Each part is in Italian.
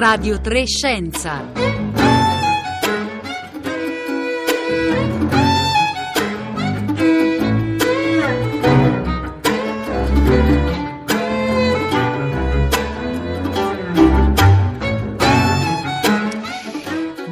Radio 3 Scienza.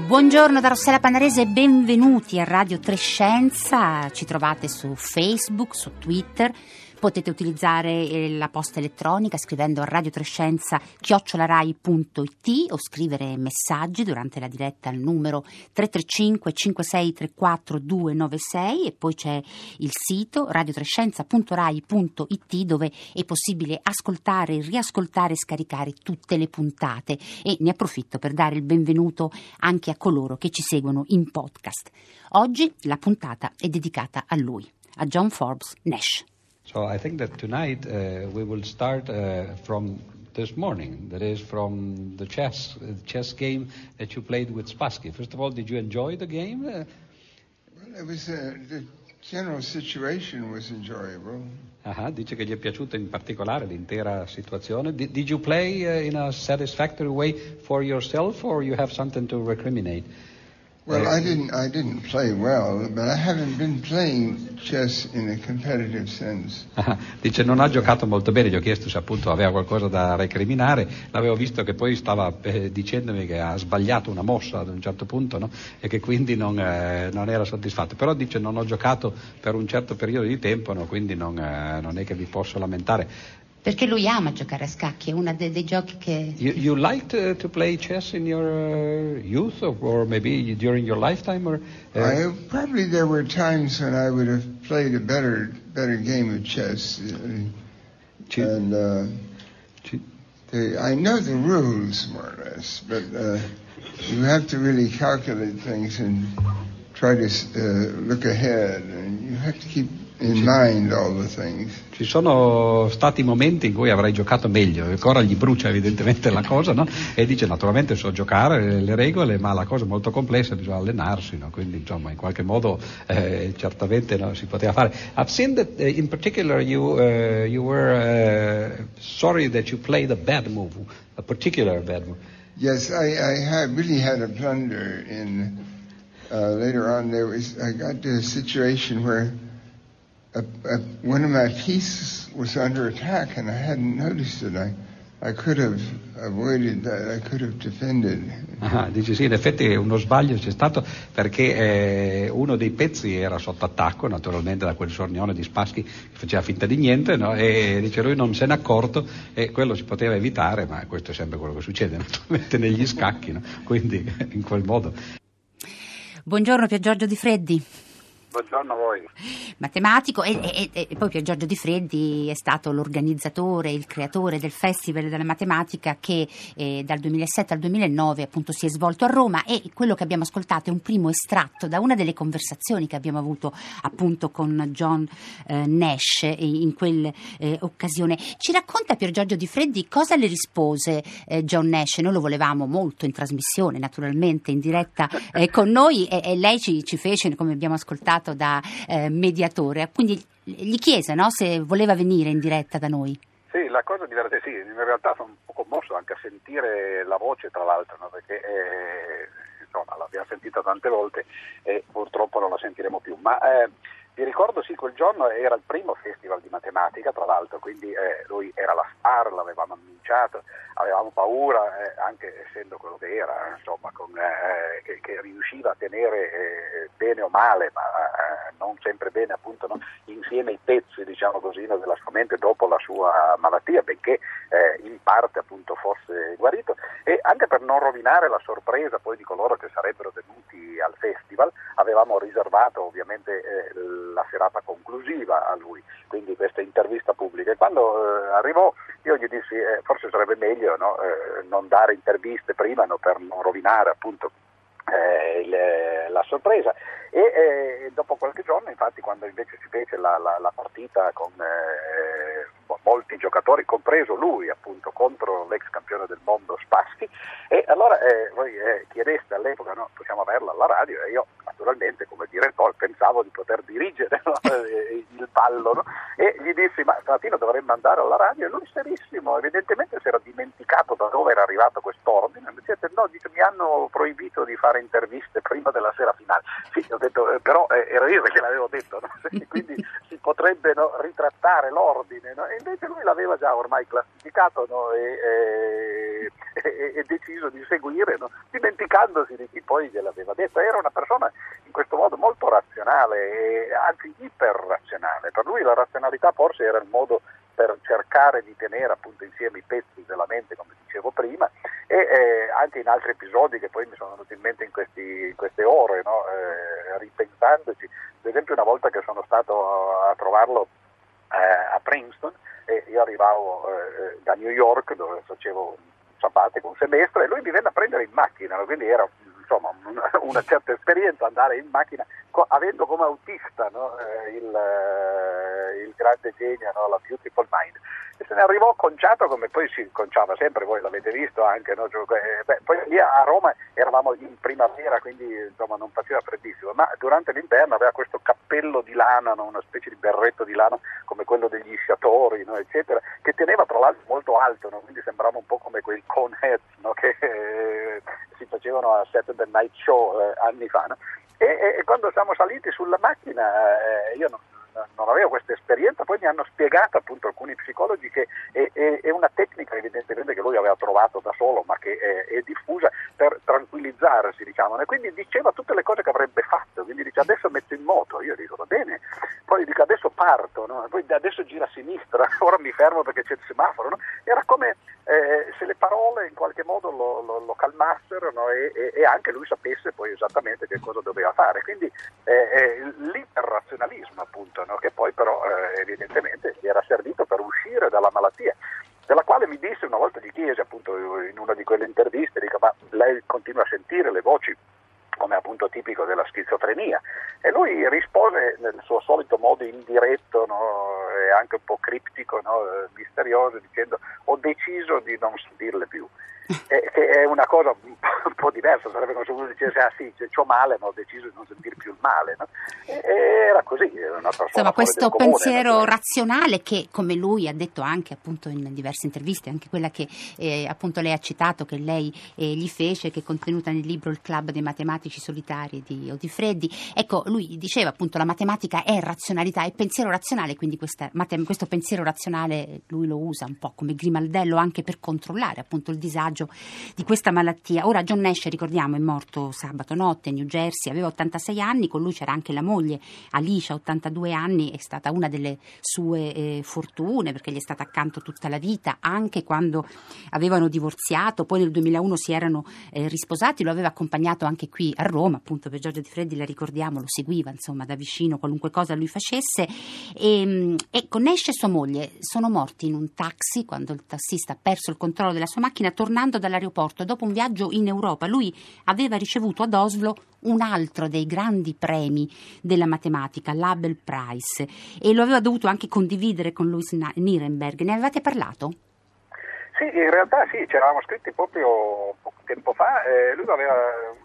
Buongiorno da Rossella Panarese e benvenuti a Radio Trescenza. Ci trovate su Facebook, su Twitter. Potete utilizzare eh, la posta elettronica scrivendo a radiotrescenza chiocciolarai.it o scrivere messaggi durante la diretta al numero 335 5634 296 e poi c'è il sito radiotrescenza.rai.it dove è possibile ascoltare, riascoltare e scaricare tutte le puntate e ne approfitto per dare il benvenuto anche a coloro che ci seguono in podcast. Oggi la puntata è dedicata a lui, a John Forbes Nash. So I think that tonight uh, we will start uh, from this morning. That is from the chess uh, chess game that you played with Spassky. First of all, did you enjoy the game? Uh, Well, it was uh, the general situation was enjoyable. ah, dice che gli è piaciuta in particolare l'intera situazione. Did, did you play uh, in a satisfactory way for yourself, or you have something to recriminate? Well, I didn't I didn't play well, but I haven't been playing chess in a competitive sense. Ah, Dice non ha giocato molto bene, gli ho chiesto se appunto aveva qualcosa da recriminare, l'avevo visto che poi stava eh, dicendomi che ha sbagliato una mossa ad un certo punto no? e che quindi non, eh, non era soddisfatto, però dice non ho giocato per un certo periodo di tempo, no? quindi non, eh, non è che mi posso lamentare. Perché lui ama giocare a scacchi, è uno dei, dei giochi che... You, you liked uh, to play chess in your uh, youth or, or maybe during your lifetime? Or, uh, I, probably there were times when I would have played a better better game of chess, uh, ci- and uh, ci- the, I know the rules more or less, but uh, you have to really calculate things and try to uh, look ahead, and you have to keep in mind all the things. Ci sono stati momenti in cui avrei giocato meglio, ancora gli brucia evidentemente la cosa, no? E dice naturalmente so giocare le regole, ma la cosa è molto complessa, bisogna allenarsi, no? Quindi insomma in qualche modo eh, certamente no, si poteva fare. I've seen that uh, in particular you, uh, you were uh, sorry that you played a bad move, a particular bad move. Yes, I, I had really had a blunder in. Uh, later on, there was I got to a situation where a, a, one of my pieces was under attack, and I hadn't noticed it. I, I could have avoided that. I could have defended. Ah, dice sì, in effetti uno sbaglio c'è stato perché eh, uno dei pezzi era sotto attacco, naturalmente da quel sornione di Spassky che faceva finta di niente, no? e dice lui non se n'è accorto e quello si poteva evitare, ma questo è sempre quello che succede naturalmente negli scacchi, no? quindi in quel modo. Buongiorno Pier Giorgio Di Freddi. Buongiorno a voi. matematico e, e- e- poi Pier Giorgio Di Freddi è stato l'organizzatore, il creatore del Festival della Matematica che eh, dal 2007 al 2009 appunto si è svolto a Roma e quello che abbiamo ascoltato è un primo estratto da una delle conversazioni che abbiamo avuto appunto con John eh, Nash eh, in quell'occasione. Ci racconta Pier Giorgio Di Freddi cosa le rispose eh, John Nash? Noi lo volevamo molto in trasmissione, naturalmente in diretta eh, con noi e lei ci, ci fece, come abbiamo ascoltato, da eh, mediatore. Quindi gli chiese no, se voleva venire in diretta da noi. Sì, la cosa divertente, sì, in realtà sono un po' commosso anche a sentire la voce tra l'altro, no? perché eh, insomma l'abbiamo sentita tante volte e purtroppo non la sentiremo più. Ma eh, vi ricordo sì, quel giorno era il primo festival di matematica, tra l'altro, quindi eh, lui era la star, l'avevamo annunciato, avevamo paura, eh, anche essendo quello che era, insomma, con, eh, che, che riusciva a tenere eh, bene o male, ma eh, non sempre bene, appunto, no? insieme i pezzi, diciamo così, no, della sua mente dopo la sua malattia, benché eh, in parte appunto fosse guarito, e anche per non rovinare la sorpresa poi di coloro che sarebbero venuti al festival, avevamo riservato ovviamente eh, la serata conclusiva a lui, quindi questa intervista pubblica. E quando eh, arrivò io gli dissi eh, forse sarebbe meglio no, eh, non dare interviste prima no, per non rovinare appunto eh, il- la sorpresa e eh, dopo qualche giorno infatti quando invece si fece la, la- la partita con eh, mo- molti giocatori compreso lui appunto contro l'ex campione del mondo Spassky e allora eh, voi eh, chiedeste all'epoca no, possiamo averla alla radio e io naturalmente come direttore pensavo di poter dirigere no, eh, il ballo no? e gli dissi ma stamattina dovremmo andare alla radio e lui serissimo evidentemente si era dimenticato da dove era arrivato quest'ordine proibito di fare interviste prima della sera finale. Sì, ho detto, eh, però eh, era io che l'avevo detto, no? quindi si potrebbe no, ritrattare l'ordine, no? e invece lui l'aveva già ormai classificato e, e, e, deciso di seguire, dimenticandosi di chi poi gliel'aveva detto. Era una persona in questo modo molto razionale, anzi iperrazionale. Per lui la razionalità forse era il modo per cercare di tenere appunto insieme i pezzi della mente, come dicevo prima, e eh, anche in altri episodi che poi mi sono venuti in mente in, questi, in queste ore, no? eh, ripensandoci. Ad esempio una volta che sono stato a trovarlo eh, a Princeton, e io arrivavo eh, da New York dove facevo un sabbatico, un semestre, e lui mi venne a prendere in macchina, quindi era insomma, una certa esperienza andare in macchina avendo come autista no, eh, il, eh, il, grande genio, no, la Beautiful Mind. E se ne arrivò conciato come poi si conciava sempre, voi l'avete visto anche, no? eh, beh, poi lì a Roma eravamo in primavera, quindi insomma, non faceva freddissimo, ma durante l'inverno aveva questo cappello di lana, una specie di berretto di lana come quello degli sciatori, eccetera, che teneva tra l'altro molto alto, quindi sembrava un po' come quei coneheads che eh, si facevano a Saturday Night Show eh, anni fa. E, e, quando siamo saliti sulla macchina, eh, io non, non, avevo questa esperienza, poi mi hanno spiegato appunto alcuni psicologi che è, è, è, una tecnica evidentemente che lui aveva trovato da solo, ma che è, è diffusa per tranquillizzarsi, diciamo. E quindi diceva tutte le cose che avrebbe fatto, quindi dice adesso metto in moto, io dico va bene, poi dico adesso parto, no? poi adesso gira a sinistra, ora mi fermo perché c'è il semaforo, no? era come eh, se le parole in qualche modo lo, lo, lo calmassero no? e, e, e, anche lui sapesse poi esattamente che cosa doveva fare. Quindi eh, eh, l'iperrazionalismo appunto, no? che poi però eh, evidentemente gli era servito per uscire dalla malattia della quale mi disse una volta di chiesa appunto in una di quelle interviste, dico, ma lei continua a sentire le voci come appunto tipico della schizofrenia. E lui rispose nel suo solito modo indiretto no, e anche un po' criptico, no, misterioso, dicendo ho deciso di non sentirle più eh, che è una cosa un po' diversa, sarebbe come se uno dicesse ah sì, ho male ma ho deciso di non sentire più il male. No? E, era così. Una Insomma, questo comune, pensiero razionale che, come lui ha detto anche appunto in diverse interviste, anche quella che eh, appunto lei ha citato, che lei eh, gli fece, che è contenuta nel libro Il club dei matematici solitari di Odifreddi, ecco, lui diceva appunto la matematica è razionalità, è pensiero razionale, quindi questa, matem- questo pensiero razionale lui lo usa un po' come grimaldello anche per controllare appunto il disagio contagio di questa malattia. Ora John Nash, ricordiamo, è morto sabato notte in New Jersey, aveva 86 anni, con lui c'era anche la moglie Alicia, 82 anni, è stata una delle sue eh, fortune perché gli è stata accanto tutta la vita, anche quando avevano divorziato, poi nel 2001 si erano eh, risposati, lo aveva accompagnato anche qui a Roma, appunto per Giorgio Di Freddi, la ricordiamo, lo seguiva insomma da vicino qualunque cosa lui facesse ehm, e con Nash e sua moglie sono morti in un taxi quando il tassista ha perso il controllo della sua macchina tornando tornando dall'aeroporto dopo un viaggio in Europa, lui aveva ricevuto ad Oslo un altro dei grandi premi della matematica, l'Abel Prize, e lo aveva dovuto anche condividere con Louis Nirenberg. Ne avevate parlato? Sì, in realtà sì, ci eravamo scritti proprio poco tempo fa, eh, lui aveva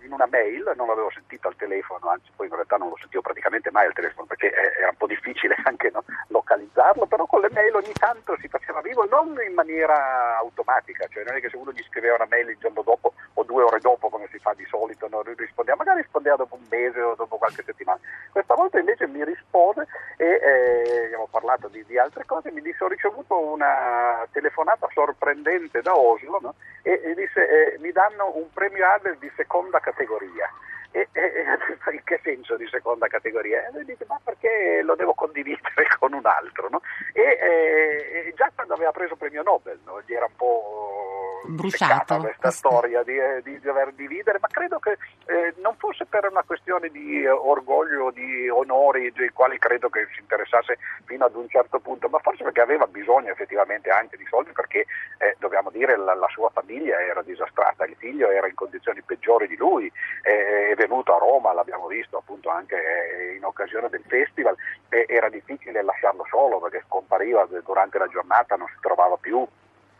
in una mail, non l'avevo sentito al telefono, anzi poi in realtà non lo sentivo praticamente mai al telefono perché eh, era un po' difficile anche no, localizzarlo, però con le mail ogni tanto si faceva vivo, non in maniera automatica, cioè non è che se uno gli scriveva una mail il giorno dopo o due ore dopo come si fa di solito, no, lui rispondeva, magari rispondeva dopo un mese o dopo qualche settimana. Questa volta invece mi rispose e eh, abbiamo parlato di, di, altre cose, mi disse ho ricevuto una telefonata sorprendente da Oslo no? e, e, disse eh, mi danno un premio Abel di seconda categoria. E, e, in che senso di seconda categoria? E lui dice ma perché lo devo condividere con un altro? No? E, già quando aveva preso il premio Nobel no? gli era un po' bruciata questa storia di, eh, di, dover dividere, ma credo che eh, non fosse per una questione di eh, orgoglio, di onori, dei quali credo che si interessasse fino ad un certo punto, ma forse perché aveva bisogno effettivamente anche di soldi, perché eh, dobbiamo dire la, la, sua famiglia era disastrata, il figlio era in condizioni peggiori di lui, eh, è venuto a Roma, l'abbiamo visto appunto anche eh, in occasione del festival, era difficile lasciarlo solo perché scompariva durante la giornata, non si trovava più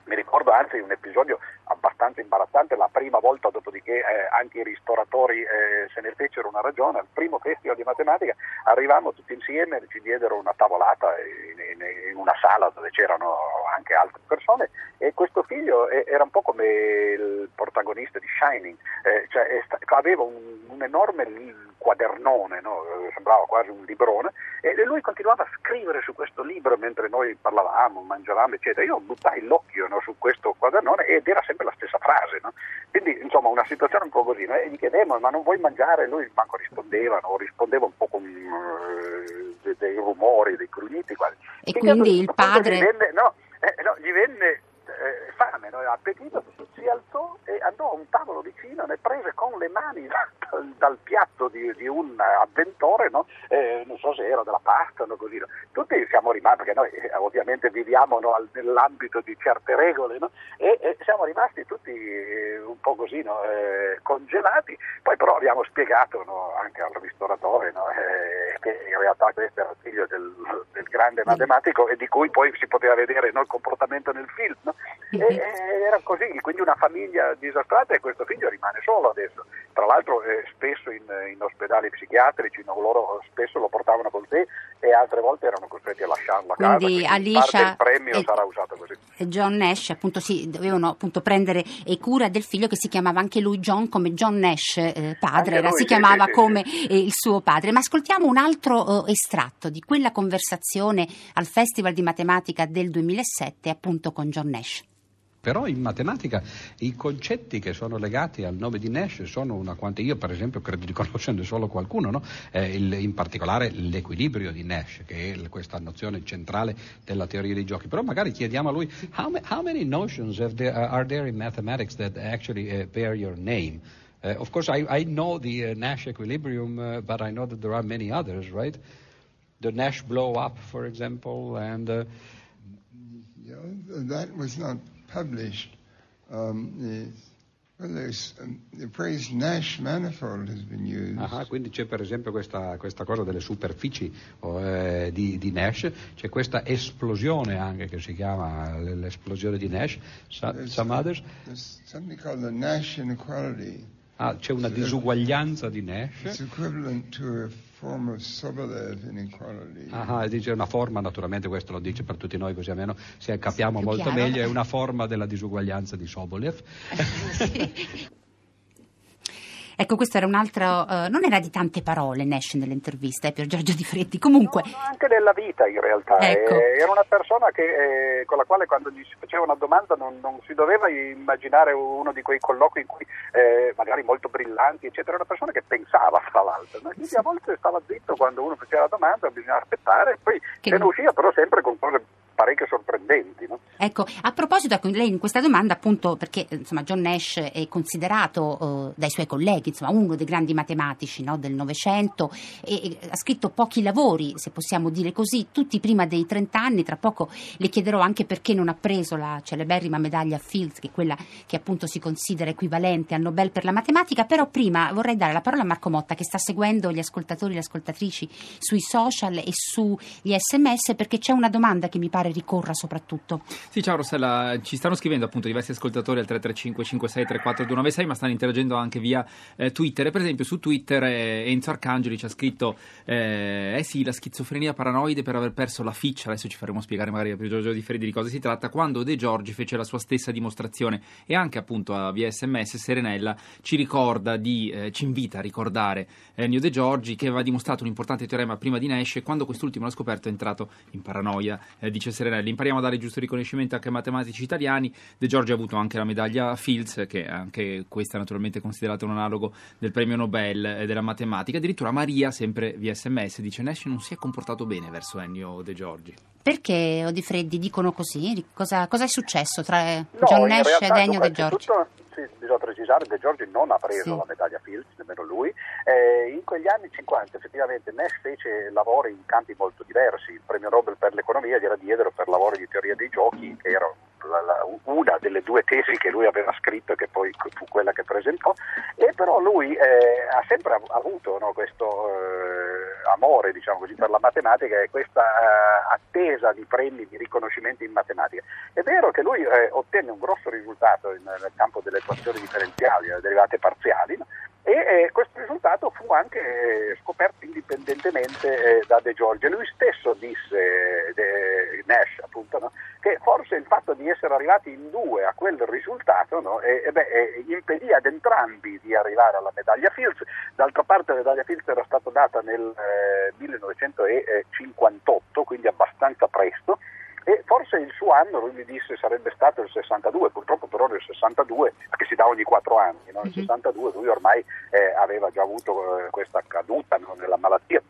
mi ricordo anzi un episodio abbastanza imbarazzante, la prima volta dopodiché eh, anche i ristoratori eh, se ne fecero una ragione, al primo festival di matematica arrivammo tutti insieme, ci diedero una tavolata in, in, in una sala dove c'erano anche altre persone e questo figlio era un po' come il protagonista di Shining, eh, cioè aveva un, un enorme quadernone, no? sembrava quasi un librone, e lui continuava a scrivere su questo libro mentre noi parlavamo, mangiavamo, eccetera. Io buttai l'occhio no, su questo quadernone ed era sempre la stessa frase. No? Quindi, insomma, una situazione un po' così. E gli chiedevamo, ma non vuoi mangiare? Lui manco rispondeva, no? rispondeva un po' con uh, dei rumori, dei grugniti quasi. E In quindi il padre... Gli venne, no, eh, gli venne eh, fame, no? appetito, si alzò e andò a un tavolo vicino, ne prese con le mani dal, piatto di, di, un avventore, no? eh, non so se era della pasta o così. No? Tutti siamo rimasti, perché noi eh, ovviamente viviamo nell'ambito di certe regole, e, e, siamo rimasti tutti eh, un po' così eh, congelati, poi però abbiamo spiegato anche al ristoratore eh, che in realtà questo era il figlio del, del grande matematico e di cui poi si poteva vedere il comportamento nel film. E, era così, quindi una famiglia disastrata e questo figlio rimane solo adesso. Tra l'altro eh, spesso in, in, ospedali psichiatrici no, loro spesso lo portavano con sé e altre volte erano costretti a lasciarlo a casa. Quindi Alicia il premio e, sarà usato così. John Nash appunto si dovevano appunto prendere cura del figlio che si chiamava anche lui John come John Nash eh, padre, lui, si sì, chiamava sì, come sì. Eh, il suo padre. Ma ascoltiamo un altro eh, estratto di quella conversazione al Festival di Matematica del 2007 appunto con John Nash. Però in matematica i concetti che sono legati al nome di Nash sono una quantità, io per esempio credo di conoscerne solo qualcuno, no? eh, il, in particolare l'equilibrio di Nash, che è questa nozione centrale della teoria dei giochi. Però magari chiediamo a lui, how, ma, how many notions there, uh, are there in mathematics that actually uh, bear your name? Uh, of course, I, I know the uh, Nash equilibrium, uh, but I know that there are many others, right? The Nash blow up, for example, and... Uh, yeah, that was not published, um, the, well, um, the phrase Nash manifold has been used. Ah, quindi c'è per esempio questa, questa cosa delle superfici eh, di, di, Nash, c'è questa esplosione anche che si chiama l'esplosione di Nash. Some, some others? There's something called the Nash inequality. Ah, c'è una disuguaglianza di Nash. It's equivalent to a form of Sobolev inequality. Ah, dice una forma, naturalmente questo lo dice per tutti noi così almeno se capiamo molto chiaro. meglio, è una forma della disuguaglianza di Sobolev. Ecco, questo era un altro, uh, non era di tante parole Nash nell'intervista, eh, per Giorgio Di Freddi, comunque... No, anche della vita in realtà, ecco. eh, era una persona che, eh, con la quale quando gli si faceva una domanda non, non, si doveva immaginare uno di quei colloqui in cui eh, magari molto brillanti, eccetera, era una persona che pensava fra l'altro, no? quindi a volte stava zitto quando uno faceva la domanda, bisognava aspettare, poi che se ne usciva però sempre con cose parecchio sorprendenti. No? Ecco, a proposito, ecco, lei in questa domanda appunto, perché insomma, John Nash è considerato eh, dai suoi colleghi insomma, uno dei grandi matematici no, del Novecento e, e, ha scritto pochi lavori, se possiamo dire così, tutti prima dei 30 anni, tra poco le chiederò anche perché non ha preso la celeberrima medaglia Fields, che è quella che appunto si considera equivalente al Nobel per la matematica, però prima vorrei dare la parola a Marco Motta che sta seguendo gli ascoltatori e le ascoltatrici sui social e sugli sms perché c'è una domanda che mi pare ricorra soprattutto. Sì, ciao Rossella, ci stanno scrivendo appunto diversi ascoltatori al 335 56 34 296, ma stanno interagendo anche via eh, Twitter. Per esempio su Twitter eh, Enzo Arcangeli ci ha scritto eh, eh, sì, la schizofrenia paranoide per aver perso la ficcia, adesso ci faremo spiegare magari per Giorgio Di Freddi di cosa si tratta, quando De Giorgi fece la sua stessa dimostrazione e anche appunto a via sms Serenella ci ricorda di, eh, ci invita a ricordare Ennio De Giorgi che aveva dimostrato un importante teorema prima di Nash e quando quest'ultimo l'ha scoperto è entrato in paranoia, eh, dice Serenelli. Impariamo a dare il giusto riconoscimento anche ai matematici italiani. De Giorgi ha avuto anche la medaglia Fields, che anche questa è naturalmente considerata un analogo del premio Nobel eh, della matematica. Addirittura Maria, sempre via sms, dice Nash non si è comportato bene verso Ennio De Giorgi. Perché Odifreddi dicono così? Cosa, cosa è successo tra no, John Nash ed Ennio De Giorgi? Tutto sì, bisogna precisare, che Giorgi non ha preso sì. la medaglia Fields, nemmeno lui. Eh, in quegli anni 50 effettivamente Nash fece lavori in campi molto diversi, il premio Nobel per l'economia gliela diedero per lavori di teoria dei giochi, che era la, la, una delle due tesi che lui aveva scritto e che poi fu quella che presentò, e però lui eh, ha sempre avuto no, questo eh, amore diciamo così, per la matematica e questa eh, attesa di premi, di riconoscimenti in matematica. È vero che lui eh, ottenne un grosso risultato in, nel campo delle equazioni differenziali, le derivate parziali, no? E eh, questo risultato fu anche eh, scoperto indipendentemente eh, da De Giorgio. Lui stesso disse, Nash appunto, no? che forse il fatto di essere arrivati in due a quel risultato no? e, beh, impedì ad entrambi di arrivare alla medaglia Fields. D'altra parte la medaglia Fields era stata data nel 1958, quindi abbastanza presto e forse il suo anno, lui mi disse, sarebbe stato il 62, purtroppo però nel 62, che si dà ogni quattro anni, no? nel 62 mhm. lui ormai eh, aveva già avuto eh, questa caduta no? nella malattia.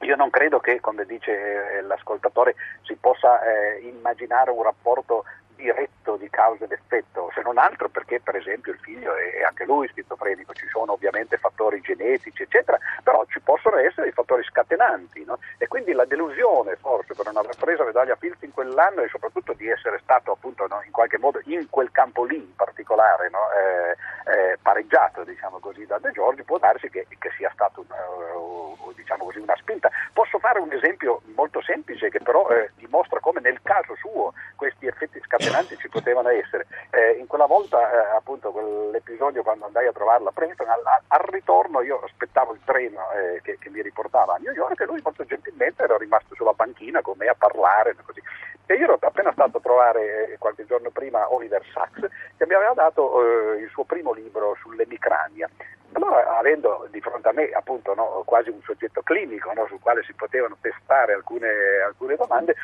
Io non credo che, come dice eh, l'ascoltatore, si possa eh, immaginare un rapporto diretto di causa ed effetto, se non altro perché per esempio il figlio è anche lui schizofrenico, ci sono ovviamente fattori genetici eccetera, però ci possono essere i fattori scatenanti no? e quindi la delusione forse per non aver preso medaglia Fields in quell'anno e soprattutto di essere stato appunto no, in qualche modo in quel campo lì in particolare no? eh, eh, pareggiato diciamo così da De Giorgi può darsi che, che sia stato una, uh, diciamo una spinta. Posso fare un esempio molto semplice che però eh, dimostra come nel caso suo questi effetti scatenanti ci potevano essere. Eh, in quella volta, eh, appunto, quell'episodio quando andai a trovarla a Princeton, al, al ritorno io aspettavo il treno eh, che, che, mi riportava a New York e lui molto gentilmente era rimasto sulla panchina con me a parlare. Così. E io ero appena stato a trovare eh, qualche giorno prima Oliver Sacks che mi aveva dato eh, il suo primo libro sull'emicrania. Allora, avendo di fronte a me appunto no, quasi un soggetto clinico no, sul quale si potevano testare alcune, alcune domande,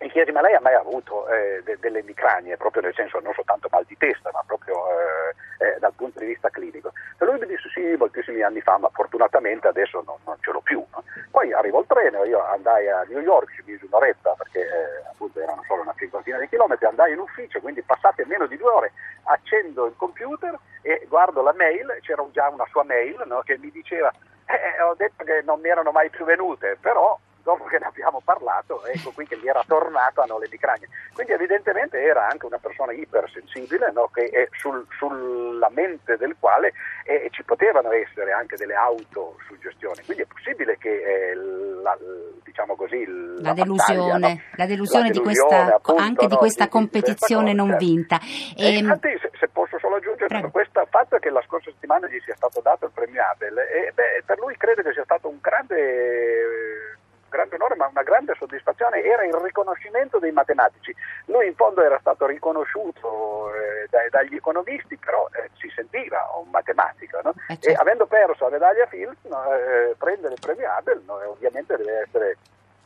mi chiesi, ma lei ha mai avuto eh, de- delle emicranie, proprio nel senso non soltanto mal di testa, ma proprio eh, eh, dal punto di vista clinico? E lui mi disse sì, moltissimi anni fa, ma fortunatamente adesso non, non ce l'ho più. No? Poi arrivò il treno, io andai a New York, ci misi un'oretta perché eh, appunto erano solo una cinquantina di chilometri, andai in ufficio, quindi passate meno di due ore, accendo il computer e guardo la mail, c'era già una sua mail no, che mi diceva, eh, ho detto che non mi erano mai più venute, però dopo che ne abbiamo parlato, ecco qui che gli era tornato a nole di cragna. Quindi evidentemente era anche una persona ipersensibile, no? che è sul, sulla mente del quale eh, ci potevano essere anche delle autosuggestioni. Quindi è possibile che eh, la, diciamo così, la, la delusione, no? la delusione, la delusione di questa, appunto, anche di questa di, competizione di non certo. vinta. E, e infatti, se, se, posso solo aggiungere, questo fatto che la scorsa settimana gli sia stato dato il premio Abel, e, beh, per lui credo che sia stato un grande grande onore ma una grande soddisfazione era il riconoscimento dei matematici. Lui in fondo era stato riconosciuto eh, dai, dagli economisti, però eh, si sentiva un matematico no? eh, certo. e avendo perso la medaglia Fields no, eh, prendere il premio Abel no, ovviamente deve essere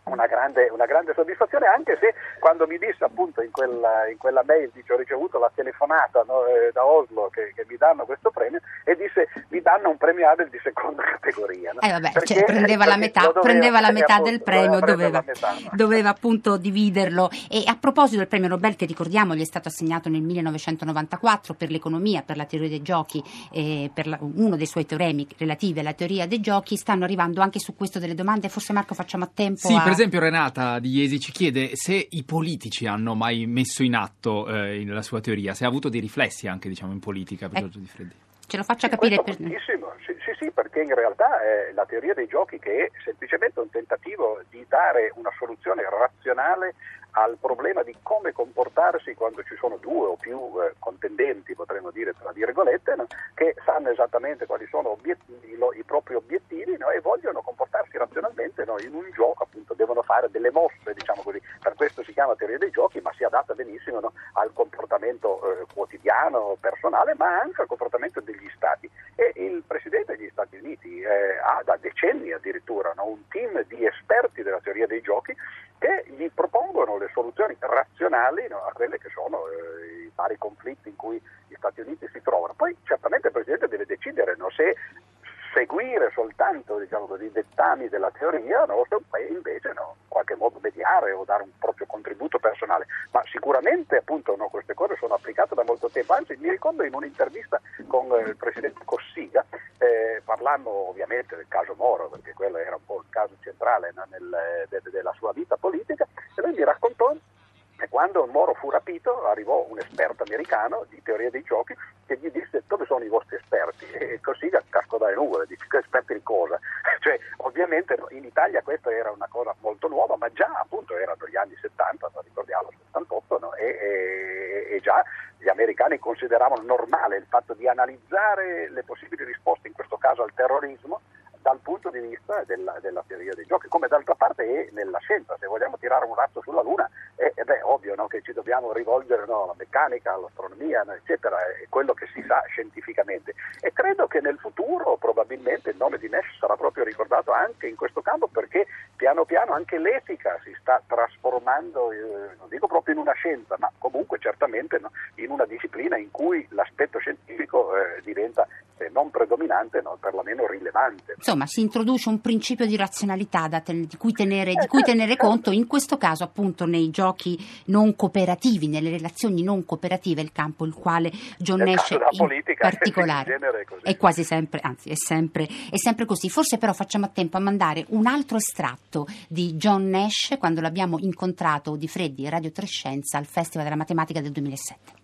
una grande, una grande, soddisfazione, anche se quando mi disse appunto in quella, in quella mail, dice, ho ricevuto la telefonata no, eh, da Oslo che, che, mi danno questo premio e disse mi danno un premio Abel di seconda categoria. No? Eh vabbè, perché, cioè, prendeva, la metà, doveva, prendeva la metà appunto, del premio, doveva, metà, no? doveva, appunto dividerlo. E a proposito del premio Nobel che ricordiamo gli è stato assegnato nel 1994 per l'economia, per la teoria dei giochi, eh, per la, uno dei suoi teoremi relativi alla teoria dei giochi, stanno arrivando anche su questo delle domande, forse Marco facciamo a tempo. Sì, a esempio Renata di Iesi ci chiede se i politici hanno mai messo in atto eh, la sua teoria, se ha avuto dei riflessi anche diciamo, in politica per eh, Giorgio Di Freddi. Ce lo faccia capire. Per... Sì, sì, sì, perché in realtà è la teoria dei giochi che è semplicemente un tentativo di dare una soluzione razionale al problema di come comportarsi quando ci sono due o più eh, contendenti, potremmo dire tra virgolette, no? che sanno esattamente quali sono obiettivi, lo, i propri obiettivi no? e vogliono comportarsi razionalmente no? in un gioco, appunto devono fare delle mosse, diciamo così, per questo si chiama teoria dei giochi, ma si adatta benissimo al comportamento eh, quotidiano, personale, ma anche al comportamento degli stati. E il Presidente degli Stati Uniti eh, ha da decenni addirittura un team di esperti della teoria dei giochi che gli propongono le soluzioni razionali no, a quelli che sono eh, i vari conflitti in cui gli Stati Uniti si trovano. Poi certamente il Presidente deve decidere no, se seguire soltanto diciamo così, i dettami della teoria no, invece no, in qualche modo mediare o dare un proprio contributo personale. Ma sicuramente appunto no, queste cose sono applicate da molto tempo, anzi mi ricordo in un'intervista con eh, il Presidente Cossiga, eh, parlando ovviamente del caso Moro, perché quello era un po' il caso centrale nel, de, de, della sua vita politica, e lui mi raccontò quando Moro fu rapito arrivò un esperto americano di teoria dei giochi che gli disse dove sono i vostri esperti e così cascò dalle nuvole, dice esperti di cosa? cioè, ovviamente in Italia questa era una cosa molto nuova, ma già appunto erano gli anni 70, non ricordiamo, 78, no? e, e, e già gli americani consideravano normale il fatto di analizzare le possibili risposte in questo caso al terrorismo, dal punto di vista della, della, teoria dei giochi, come d'altra parte è nella scienza, se vogliamo tirare un razzo sulla Luna è, è beh, ovvio no, che ci dobbiamo rivolgere no, alla meccanica, all'astronomia, no, eccetera, è quello che si sa scientificamente. E credo che nel futuro probabilmente il nome di Nash sarà proprio ricordato anche in questo campo perché piano piano anche l'etica si sta trasformando, eh, non dico proprio in una scienza, ma comunque certamente in una disciplina in cui l'aspetto scientifico eh, diventa se non predominante, no, perlomeno rilevante. Insomma, si introduce un principio di razionalità ten- di cui, tenere, di cui tenere conto, in questo caso appunto nei giochi non cooperativi, nelle relazioni non cooperative, il campo il quale John Nel Nash in politica, particolare è, è, quasi sempre, anzi è sempre, è sempre così. Forse però facciamo a tempo a mandare un altro estratto di John Nash quando l'abbiamo incontrato di Freddi Radio Trescenza al Festival della Matematica del 2007.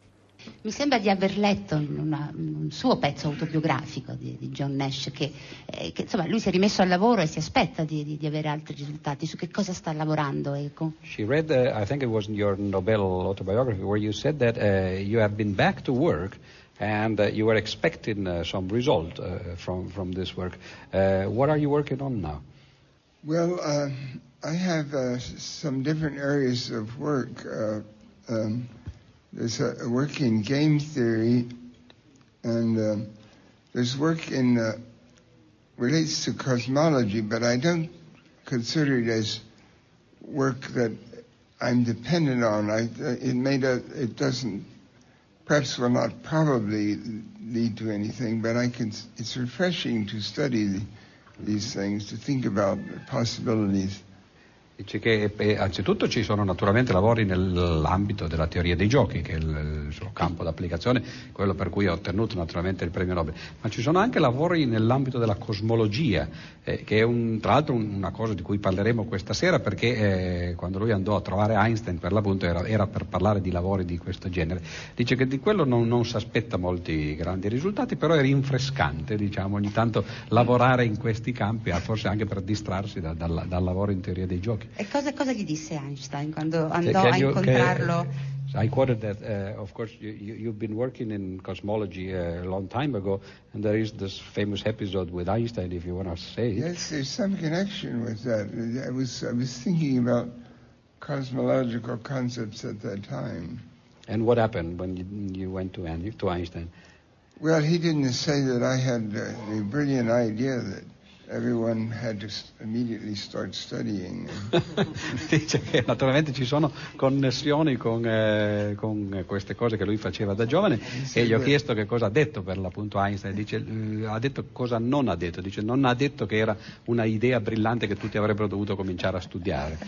Mi sembra di aver letto una, un suo pezzo autobiografico di, di John Nash che, eh, che, insomma lui si è rimesso al lavoro e si aspetta di, di, di avere altri risultati. Su che cosa sta lavorando? Ecco? She read, uh, I think it was in your Nobel autobiography, where you said that uh, you have been back to work and uh, you were expecting uh, some result uh, from, from this work. Uh, what are you working on now? Well, I have some different areas of work. Um, There's work in game theory, and uh, there's work in uh, relates to cosmology, but I don't consider it as work that I'm dependent on. I, it made a, it doesn't, perhaps will not probably lead to anything, but I can. It's refreshing to study the, these things, to think about possibilities. Dice che eh, anzitutto ci sono naturalmente lavori nell'ambito della teoria dei giochi, che è il, il suo campo d'applicazione, quello per cui ha ottenuto naturalmente il premio Nobel, ma ci sono anche lavori nell'ambito della cosmologia, eh, che è un, tra l'altro un, una cosa di cui parleremo questa sera perché eh, quando lui andò a trovare Einstein per l'appunto era, era, per parlare di lavori di questo genere. Dice che di quello non, non si aspetta molti grandi risultati, però è rinfrescante diciamo, ogni tanto lavorare in questi campi, forse anche per distrarsi da, dal, dal lavoro in teoria dei giochi. E cosa, cosa gli disse Einstein quando andò a incontrarlo? I quoted that, uh, of course, you, you, have been working in cosmology uh, a long time ago, and there is this famous episode with Einstein, if you want to say it. Yes, there's some connection with that. I was, I was thinking about cosmological concepts at that time. And what happened when you, you went to, to Einstein? Well, he didn't say that I had uh, the brilliant idea that everyone had to immediately start studying. Dice che naturalmente ci sono connessioni con, eh, con, queste cose che lui faceva da giovane e gli ho chiesto che cosa ha detto per l'appunto Einstein. Dice, eh, ha detto cosa non ha detto. Dice non ha detto che era una idea brillante che tutti avrebbero dovuto cominciare a studiare.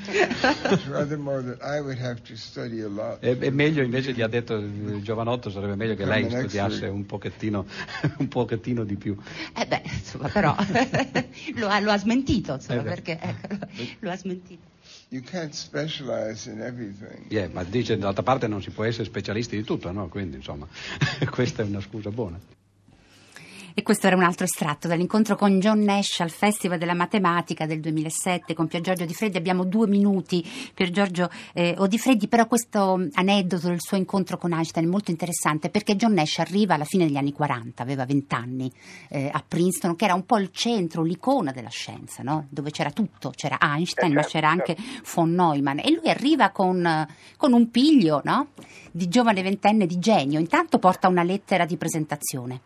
e, e, meglio invece gli ha detto il giovanotto sarebbe meglio che lei studiasse un pochettino, un pochettino di più. Eh beh, insomma, però lo, ha, lo, ha, smentito, insomma, eh perché ecco, lo ha smentito. You can't specialize in everything. Yeah, ma dice d'altra parte non si può essere specialisti di tutto, no? Quindi insomma, questa è una scusa buona. E questo era un altro estratto dall'incontro con John Nash al Festival della Matematica del 2007 con Pier Giorgio Di Freddi. Abbiamo due minuti per Giorgio eh, o Di Freddi, però questo aneddoto del suo incontro con Einstein è molto interessante perché John Nash arriva alla fine degli anni 40, aveva 20 anni, eh, a Princeton, che era un po' il centro, l'icona della scienza, no? dove c'era tutto, c'era Einstein, ma c'era anche von Neumann. E lui arriva con, con un piglio no? di giovane ventenne di genio. Intanto porta una lettera di presentazione.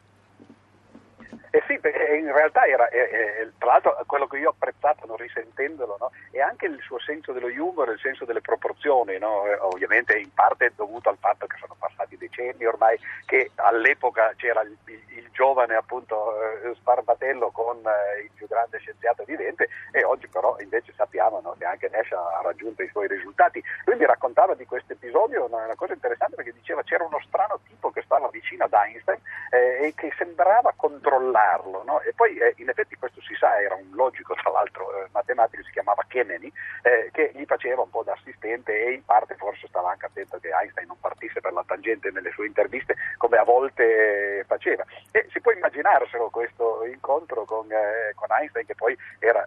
Eh sì, in realtà era, eh, eh, tra l'altro quello che io ho apprezzato non risentendolo no, è anche il suo senso dello humor, il senso delle proporzioni, no? eh, ovviamente in parte dovuto al fatto che sono passati decenni ormai, che all'epoca c'era il, il, il giovane appunto eh, Sparbatello con il più grande scienziato vivente e oggi però invece sappiamo no, che anche Nash ha raggiunto i suoi risultati. Lui mi raccontava di questo episodio una, una cosa interessante perché diceva c'era uno strano tipo che stava vicino ad Einstein eh, e che sembrava controllare farlo. No? E poi eh, in effetti questo si sa, era un logico tra l'altro eh, matematico, si chiamava Kennedy, eh, che gli faceva un po' da assistente e in parte forse stava anche attento che Einstein non partisse per la tangente nelle sue interviste come a volte faceva. E si può immaginarselo questo incontro con, eh, con Einstein che poi era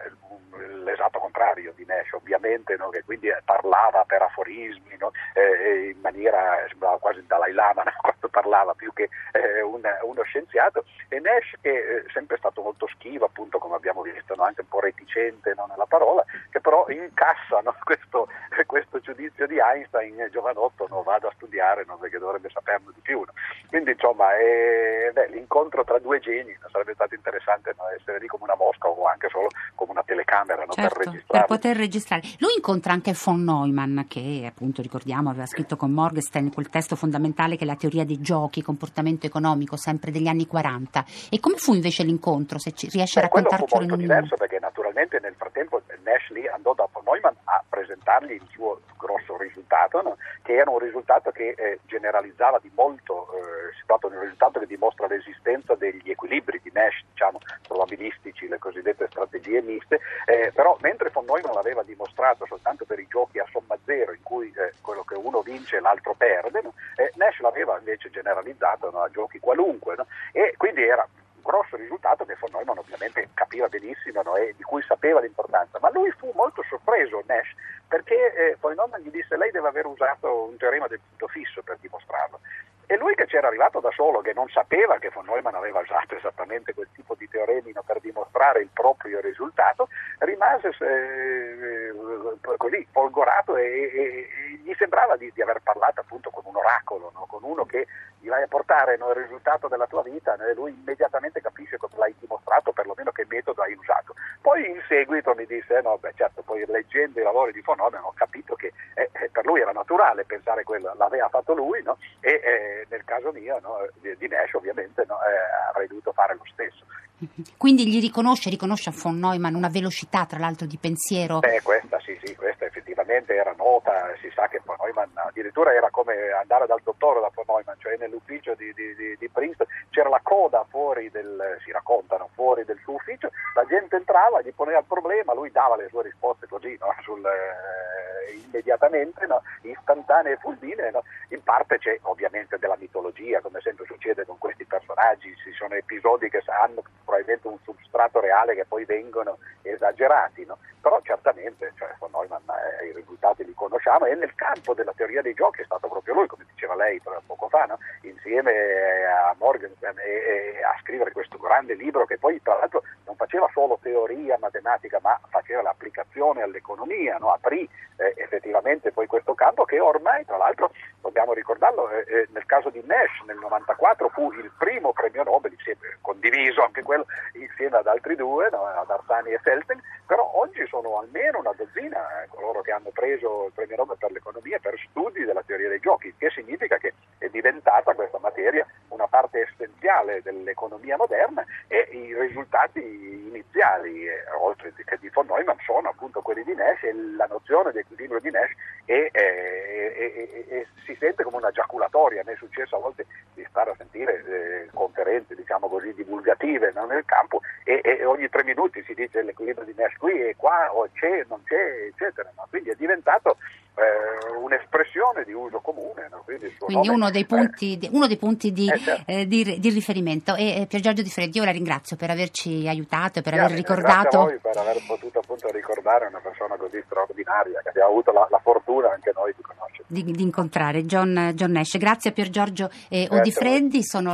l'esatto contrario di Nash ovviamente, no? che quindi parlava per aforismi no? eh, in maniera, sembrava quasi Dalai Lama quando parlava più che eh, un, uno scienziato e Nash che è sempre stato molto schivo appunto come abbiamo visto, anche un po' reticente nella parola, che però incassa questo, questo, giudizio di Einstein, giovanotto, no, vado a studiare perché dovrebbe saperne di più. Quindi insomma è, beh, l'incontro tra due geni sarebbe stato interessante essere lì come una mosca o anche solo come una telecamera certo, per registrare. Per poter registrare. Lui incontra anche von Neumann che appunto ricordiamo aveva scritto con Morgenstern quel testo fondamentale che è la teoria dei giochi, comportamento economico, sempre degli anni 40. E come fu invece l'incontro? Se ci riesce Beh, a raccontarcelo in un diverso perché naturalmente nel frattempo Nash lì andò da von Neumann a presentargli il suo grosso risultato, no? che era un risultato che eh, generalizzava di molto, eh, si tratta di un risultato che dimostra l'esistenza degli equilibri di Nash, diciamo, probabilistici, le cosiddette strategie miste, eh, però mentre von Neumann l'aveva dimostrato soltanto per i giochi a somma zero, in cui eh, quello che uno vince e l'altro perde, no? Eh, Nash l'aveva invece generalizzato no? a giochi qualunque, e quindi era grosso risultato che von Neumann ovviamente capiva benissimo no? e di cui sapeva l'importanza, ma lui fu molto sorpreso, Nash, perché eh, von Neumann gli disse lei deve aver usato un teorema del punto fisso per dimostrarlo. E lui che c'era arrivato da solo, che non sapeva che von Neumann aveva usato esattamente quel tipo di teoremi per dimostrare il proprio risultato, rimase eh, così folgorato e, e, e gli sembrava di, di, aver parlato appunto con un oracolo, no? con uno che gli vai a portare no, il risultato della tua vita e lui immediatamente capisce come l'hai dimostrato, perlomeno che metodo hai usato. Poi in seguito mi disse, eh, no, beh, certo, poi leggendo i lavori di von Neumann ho capito che eh, eh, per lui era naturale pensare quello, l'aveva fatto lui, no? e eh, nel caso mio di, di, Nash ovviamente eh, avrei dovuto fare lo stesso. Quindi gli riconosce, riconosce a von Neumann una velocità tra l'altro di pensiero? Beh, questa sì, sì, questa effettivamente era nota, si sa che von Neumann addirittura era come andare dal dottore da von Neumann, cioè nell'ufficio di, di, di, di Princeton c'era la coda fuori del, si raccontano, fuori del suo ufficio, la gente entrava, gli poneva il problema, lui dava le sue risposte così, no? Sul, eh, immediatamente, no? istantanee e fulminee, no? in parte c'è ovviamente della mitologia, come sempre succede con questi personaggi, ci sono episodi che hanno probabilmente un substrato reale che poi vengono esagerati, no? però certamente cioè, von Neumann eh, i risultati li conosciamo e nel campo della teoria dei giochi è stato proprio lui, come diceva lei poco fa, no? insieme a Morgenstern e, e a scrivere questo grande libro che poi tra l'altro non faceva solo teoria matematica ma faceva l'applicazione all'economia, no? aprì eh, effettivamente poi questo campo che ormai tra l'altro dobbiamo ricordarlo eh, eh nel caso di Nash nel 94 fu il primo premio Nobel condiviso anche quello insieme ad altri due, no? ad Arsani e Felten, però oggi sono almeno una dozzina eh, coloro che hanno preso il premio Nobel per l'economia per studi della teoria dei giochi, che significa che è diventata questa materia una parte essenziale dell'economia moderna e i risultati iniziali, eh, oltre che di von Neumann, sono appunto quelli di Nash e la nozione di equilibrio di Nash è, è, è, si sente come una giaculatoria, mi è successo a di stare a sentire eh, conferenze diciamo così divulgative no, nel campo e, e, ogni tre minuti si dice l'equilibrio di Nash qui e qua o c'è, non c'è, eccetera. No? Quindi è diventato eh, un'espressione di uso comune. No? Quindi, Quindi nome, uno, dei punti, eh, uno dei punti, di, eh, certo. Eh, di, di riferimento. E Pier Giorgio Di Freddi, io la ringrazio per averci aiutato e per aver ricordato. Grazie a voi per aver potuto appunto ricordare una persona così straordinaria che abbiamo avuto la, la fortuna anche noi di conoscere. Di, incontrare John, John, Nash. Grazie a Pier Giorgio eh, Odifreddi. Sono